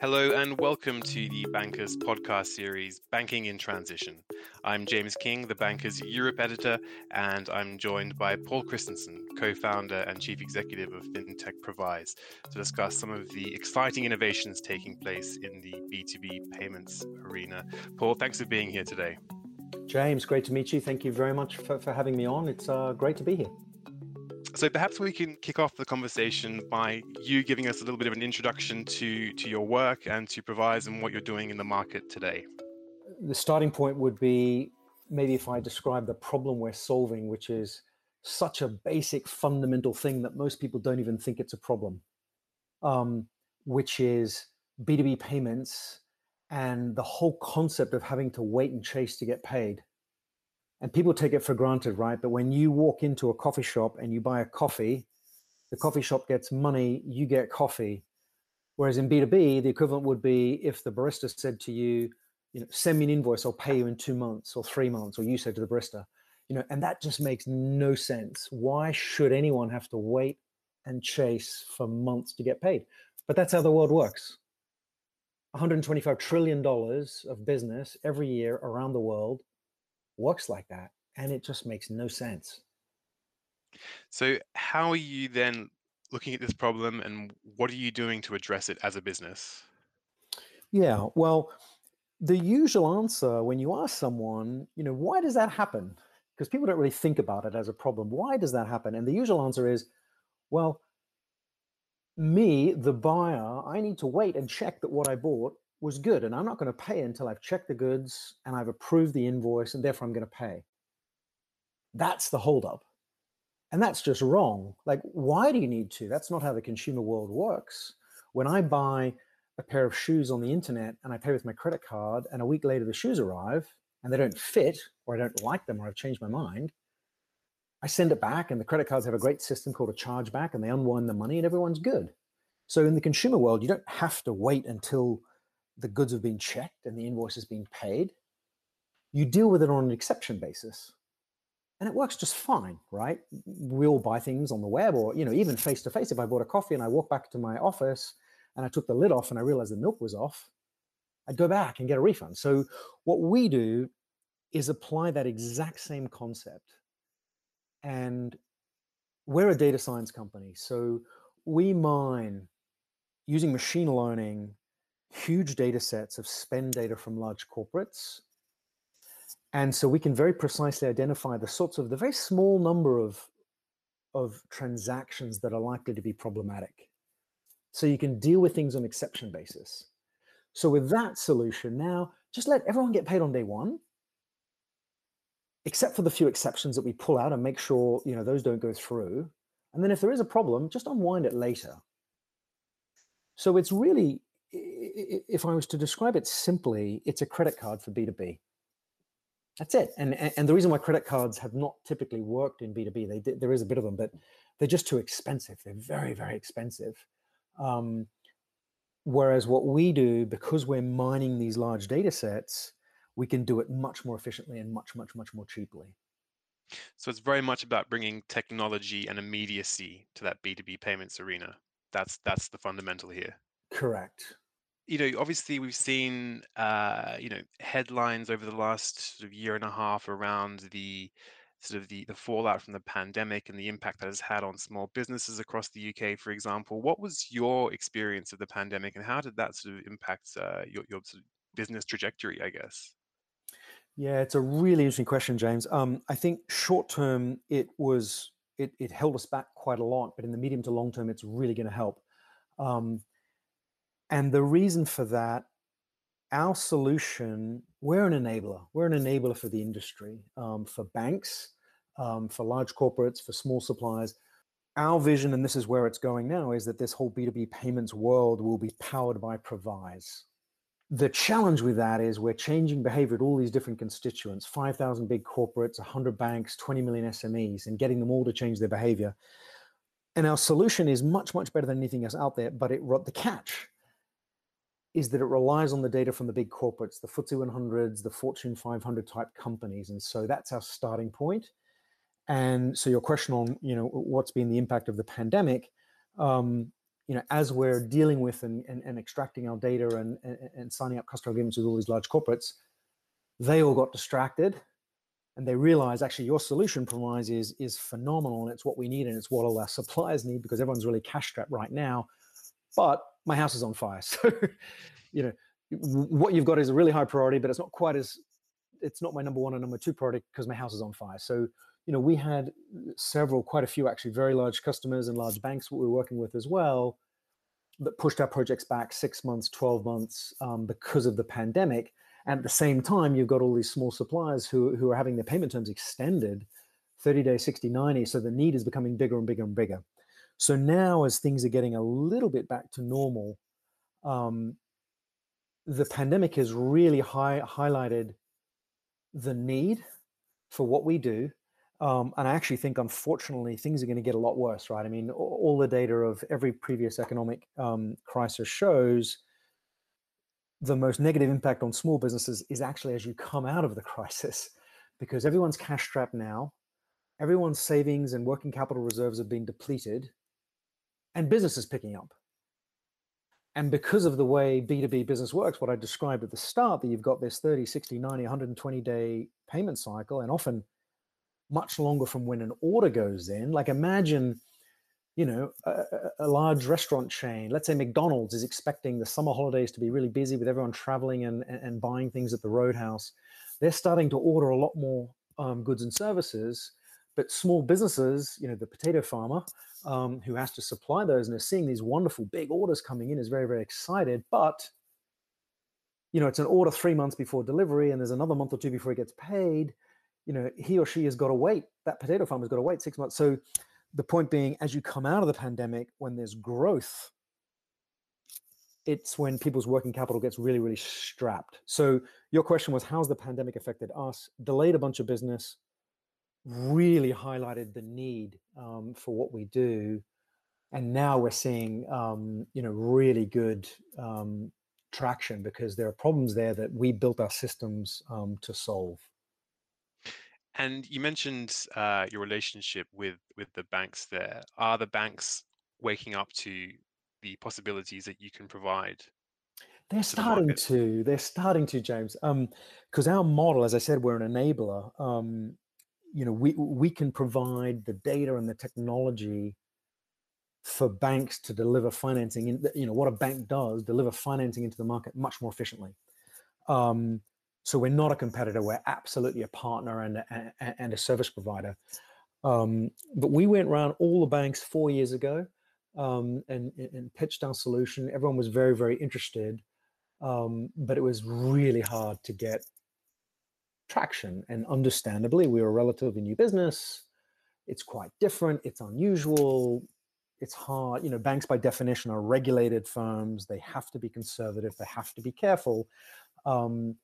Hello and welcome to the Bankers podcast series, Banking in Transition. I'm James King, the Bankers Europe editor, and I'm joined by Paul Christensen, co founder and chief executive of FinTech Previse, to discuss some of the exciting innovations taking place in the B2B payments arena. Paul, thanks for being here today. James, great to meet you. Thank you very much for, for having me on. It's uh, great to be here. So perhaps we can kick off the conversation by you giving us a little bit of an introduction to, to your work and to Previse and what you're doing in the market today. The starting point would be maybe if I describe the problem we're solving, which is such a basic fundamental thing that most people don't even think it's a problem, um, which is B2B payments and the whole concept of having to wait and chase to get paid and people take it for granted, right? But when you walk into a coffee shop and you buy a coffee, the coffee shop gets money, you get coffee. Whereas in B2B, the equivalent would be if the barista said to you, you know, send me an invoice, I'll pay you in two months or three months, or you said to the barista, you know, and that just makes no sense. Why should anyone have to wait and chase for months to get paid? But that's how the world works. $125 trillion of business every year around the world works like that and it just makes no sense. So how are you then looking at this problem and what are you doing to address it as a business? Yeah well the usual answer when you ask someone you know why does that happen? Because people don't really think about it as a problem why does that happen? And the usual answer is well me the buyer i need to wait and check that what i bought was good and I'm not going to pay until I've checked the goods and I've approved the invoice and therefore I'm going to pay. That's the holdup. And that's just wrong. Like, why do you need to? That's not how the consumer world works. When I buy a pair of shoes on the internet and I pay with my credit card, and a week later the shoes arrive and they don't fit, or I don't like them, or I've changed my mind, I send it back, and the credit cards have a great system called a chargeback, and they unwind the money, and everyone's good. So in the consumer world, you don't have to wait until the goods have been checked and the invoice has been paid, you deal with it on an exception basis. And it works just fine, right? We all buy things on the web or, you know, even face to face. If I bought a coffee and I walk back to my office and I took the lid off and I realized the milk was off, I'd go back and get a refund. So what we do is apply that exact same concept. And we're a data science company. So we mine using machine learning huge data sets of spend data from large corporates. And so we can very precisely identify the sorts of the very small number of, of transactions that are likely to be problematic. So you can deal with things on exception basis. So with that solution, now just let everyone get paid on day one, except for the few exceptions that we pull out and make sure you know those don't go through. And then if there is a problem, just unwind it later. So it's really if I was to describe it simply, it's a credit card for B2B. That's it. And, and the reason why credit cards have not typically worked in B2B, they, there is a bit of them, but they're just too expensive. They're very, very expensive. Um, whereas what we do, because we're mining these large data sets, we can do it much more efficiently and much, much, much more cheaply. So it's very much about bringing technology and immediacy to that B2B payments arena. That's that's the fundamental here. Correct you know, obviously we've seen, uh, you know, headlines over the last sort of year and a half around the sort of the, the fallout from the pandemic and the impact that has had on small businesses across the UK, for example. What was your experience of the pandemic and how did that sort of impact uh, your, your sort of business trajectory, I guess? Yeah, it's a really interesting question, James. Um, I think short term, it was it, it held us back quite a lot, but in the medium to long term, it's really going to help. Um, and the reason for that, our solution, we're an enabler. We're an enabler for the industry, um, for banks, um, for large corporates, for small suppliers. Our vision, and this is where it's going now, is that this whole B2B payments world will be powered by Previse. The challenge with that is we're changing behavior at all these different constituents 5,000 big corporates, 100 banks, 20 million SMEs, and getting them all to change their behavior. And our solution is much, much better than anything else out there. But it, the catch is that it relies on the data from the big corporates, the FTSE 100s, the Fortune 500 type companies. And so that's our starting point. And so your question on, you know, what's been the impact of the pandemic, um, you know, as we're dealing with and, and, and extracting our data and, and, and signing up customer agreements with all these large corporates, they all got distracted and they realize actually your solution promise is is phenomenal and it's what we need and it's what all our suppliers need because everyone's really cash strapped right now but my house is on fire so you know what you've got is a really high priority but it's not quite as it's not my number one and number two priority because my house is on fire so you know we had several quite a few actually very large customers and large banks we were working with as well that pushed our projects back six months 12 months um, because of the pandemic and at the same time, you've got all these small suppliers who, who are having their payment terms extended 30 days, 60, 90. So the need is becoming bigger and bigger and bigger. So now, as things are getting a little bit back to normal, um, the pandemic has really high, highlighted the need for what we do. Um, and I actually think, unfortunately, things are going to get a lot worse, right? I mean, all the data of every previous economic um, crisis shows the most negative impact on small businesses is actually as you come out of the crisis because everyone's cash strapped now everyone's savings and working capital reserves have been depleted and business is picking up. And because of the way b2b business works what i described at the start that you've got this 30 60 90 120 day payment cycle and often much longer from when an order goes in. Like imagine you know, a, a, large restaurant chain, let's say McDonald's is expecting the summer holidays to be really busy with everyone traveling and, and, buying things at the Roadhouse. They're starting to order a lot more um, goods and services, but small businesses, you know, the potato farmer um, who has to supply those and is seeing these wonderful big orders coming in is very, very excited. But, you know, it's an order three months before delivery and there's another month or two before it gets paid. You know, he or she has got to wait. That potato farmer's got to wait six months. So, the point being, as you come out of the pandemic, when there's growth, it's when people's working capital gets really, really strapped. So your question was, how's the pandemic affected us? Delayed a bunch of business, really highlighted the need um, for what we do, and now we're seeing, um, you know, really good um, traction because there are problems there that we built our systems um, to solve. And you mentioned uh, your relationship with with the banks. There are the banks waking up to the possibilities that you can provide. They're starting the to. They're starting to, James. Because um, our model, as I said, we're an enabler. Um, you know, we we can provide the data and the technology for banks to deliver financing. In you know what a bank does, deliver financing into the market much more efficiently. Um, so we're not a competitor. We're absolutely a partner and a, and a service provider. Um, but we went around all the banks four years ago um, and, and, pitched our solution. Everyone was very, very interested, um, but it was really hard to get traction. And understandably, we were a relatively new business. It's quite different. It's unusual. It's hard. You know, banks by definition are regulated firms. They have to be conservative. They have to be careful. Um,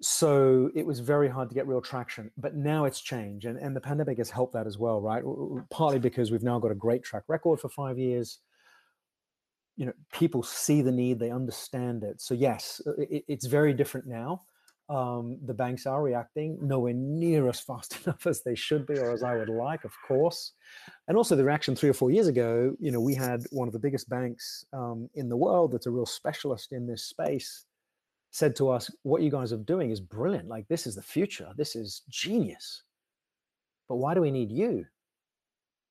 so it was very hard to get real traction but now it's changed and, and the pandemic has helped that as well right partly because we've now got a great track record for five years you know people see the need they understand it so yes uh, it, it's very different now um, the banks are reacting nowhere near as fast enough as they should be or as i would like of course and also the reaction three or four years ago you know we had one of the biggest banks um, in the world that's a real specialist in this space said to us, What you guys are doing is brilliant. Like, this is the future. This is genius. But why do we need you?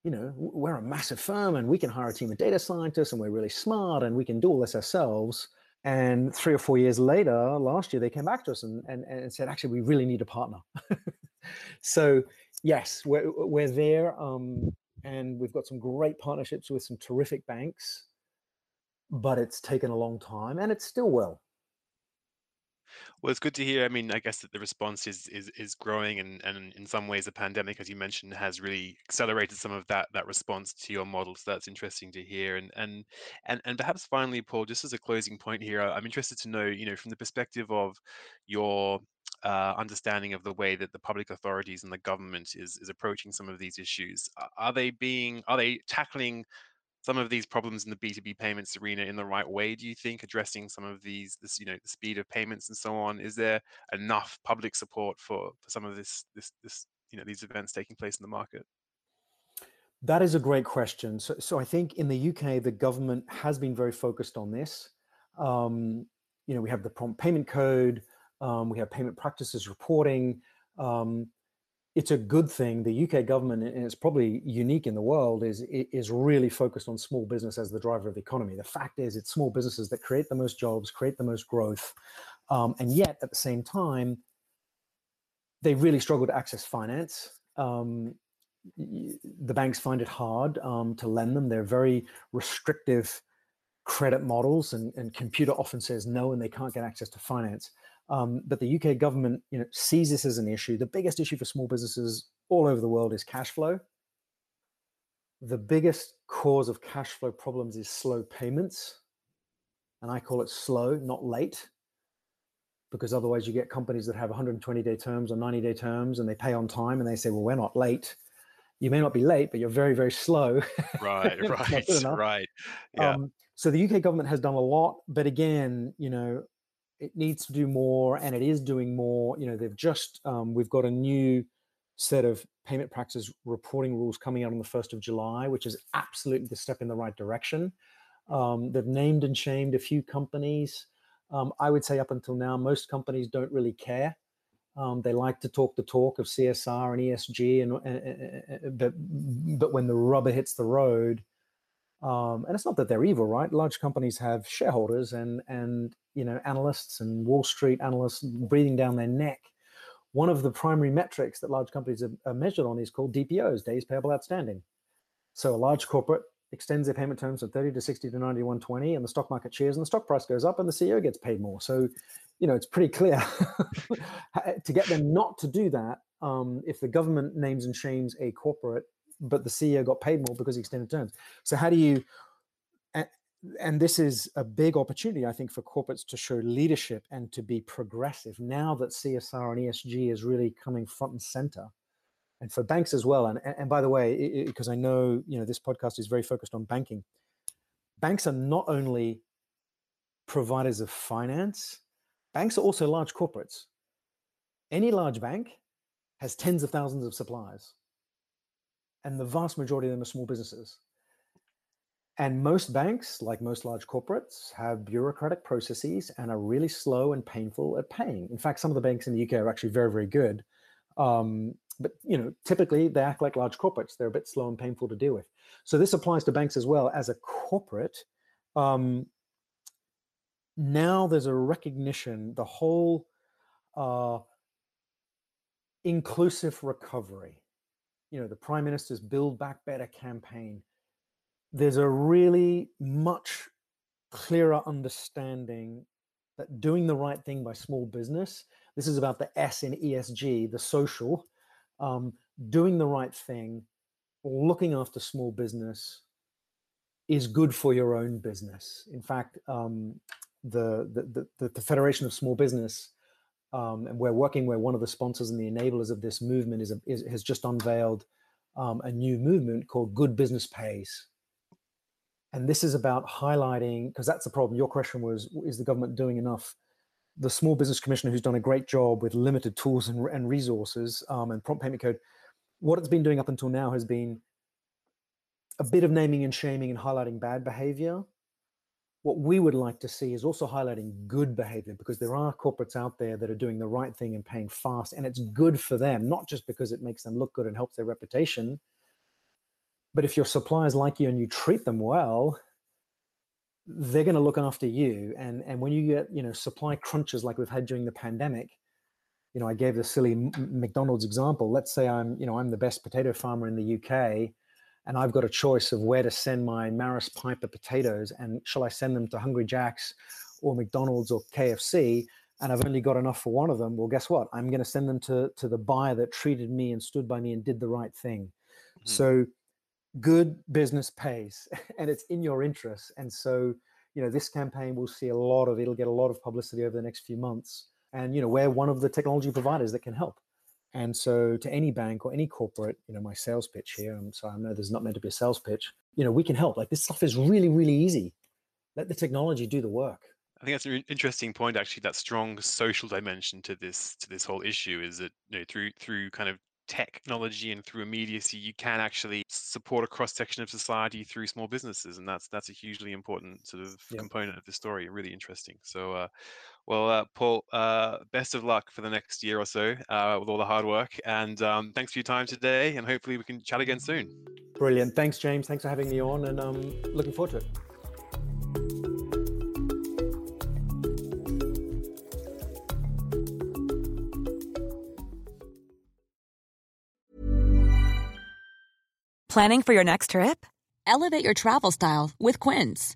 You know, we're a massive firm and we can hire a team of data scientists and we're really smart and we can do all this ourselves. And three or four years later, last year, they came back to us and, and, and said, actually, we really need a partner. so, yes, we're, we're there. Um, and we've got some great partnerships with some terrific banks, but it's taken a long time and it's still well. Well, it's good to hear. I mean, I guess that the response is is is growing, and and in some ways, the pandemic, as you mentioned, has really accelerated some of that that response to your model. So that's interesting to hear. And and and and perhaps finally, Paul, just as a closing point here, I'm interested to know, you know, from the perspective of your uh, understanding of the way that the public authorities and the government is is approaching some of these issues. Are they being are they tackling some of these problems in the B2B payments arena in the right way, do you think, addressing some of these, this, you know, the speed of payments and so on? Is there enough public support for, for some of this, this, this, you know, these events taking place in the market? That is a great question. So, so I think in the UK, the government has been very focused on this. Um, you know, we have the prompt payment code, um, we have payment practices reporting. Um, it's a good thing. The UK government, and it's probably unique in the world, is is really focused on small business as the driver of the economy. The fact is, it's small businesses that create the most jobs, create the most growth, um, and yet at the same time, they really struggle to access finance. Um, the banks find it hard um, to lend them. They're very restrictive credit models, and, and computer often says no, and they can't get access to finance. Um, but the UK government, you know, sees this as an issue. The biggest issue for small businesses all over the world is cash flow. The biggest cause of cash flow problems is slow payments, and I call it slow, not late, because otherwise you get companies that have 120 day terms or 90 day terms, and they pay on time, and they say, "Well, we're not late." You may not be late, but you're very, very slow. Right, right, right. Yeah. Um, so the UK government has done a lot, but again, you know, it needs to do more, and it is doing more. You know, they've just um, we've got a new set of payment practices reporting rules coming out on the first of July, which is absolutely the step in the right direction. Um, they've named and shamed a few companies. Um, I would say up until now, most companies don't really care. Um, they like to talk the talk of CSR and ESG, and, and, and, but but when the rubber hits the road, um, and it's not that they're evil, right? Large companies have shareholders and and you know analysts and Wall Street analysts breathing down their neck. One of the primary metrics that large companies are, are measured on is called DPOs, days payable outstanding. So a large corporate extends their payment terms from 30 to 60 to 90 120 and the stock market cheers and the stock price goes up and the ceo gets paid more so you know it's pretty clear to get them not to do that um, if the government names and shames a corporate but the CEO got paid more because he extended terms. So how do you and this is a big opportunity, I think, for corporates to show leadership and to be progressive now that CSR and ESG is really coming front and center, and for banks as well. And and by the way, because I know you know this podcast is very focused on banking, banks are not only providers of finance, banks are also large corporates. Any large bank has tens of thousands of suppliers and the vast majority of them are small businesses. And most banks, like most large corporates, have bureaucratic processes and are really slow and painful at paying. In fact, some of the banks in the UK are actually very, very good. Um, but you know, typically they act like large corporates. They're a bit slow and painful to deal with. So this applies to banks as well as a corporate. Um, now there's a recognition, the whole uh, inclusive recovery you know the prime minister's build back better campaign there's a really much clearer understanding that doing the right thing by small business this is about the s in esg the social um, doing the right thing looking after small business is good for your own business. In fact um, the, the, the, the federation of small business um, and we're working where one of the sponsors and the enablers of this movement is, a, is has just unveiled um, a new movement called Good Business Pays. And this is about highlighting, because that's the problem. Your question was, is the government doing enough? The Small Business Commissioner, who's done a great job with limited tools and, and resources um, and prompt payment code, what it's been doing up until now has been a bit of naming and shaming and highlighting bad behavior what we would like to see is also highlighting good behavior because there are corporates out there that are doing the right thing and paying fast and it's good for them not just because it makes them look good and helps their reputation. But if your suppliers like you and you treat them well they're going to look after you. And and when you get you know supply crunches like we've had during the pandemic you know i gave the silly mcdonald's example. Let's say i'm you know i'm the best potato farmer in the uk and I've got a choice of where to send my Maris Piper potatoes, and shall I send them to Hungry Jack's or McDonald's or KFC? And I've only got enough for one of them. Well, guess what? I'm going to send them to to the buyer that treated me and stood by me and did the right thing. Mm-hmm. So, good business pays, and it's in your interest. And so, you know, this campaign will see a lot of. It'll get a lot of publicity over the next few months. And you know, we're one of the technology providers that can help. And so, to any bank or any corporate, you know, my sales pitch here, I'm sorry, I know there's not meant to be a sales pitch, you know, we can help. Like this stuff is really, really easy. Let the technology do the work. I think that's an interesting point. Actually, that strong social dimension to this to this whole issue is that you know through through kind of technology and through immediacy, you can actually support a cross section of society through small businesses, and that's that's a hugely important sort of yeah. component of the story. Really interesting. So, uh, well, uh, Paul, uh, best of luck for the next year or so uh, with all the hard work, and um, thanks for your time today. And hopefully, we can chat again soon. Brilliant. Thanks, James. Thanks for having me on, and um, looking forward to it. Planning for your next trip? Elevate your travel style with Quince.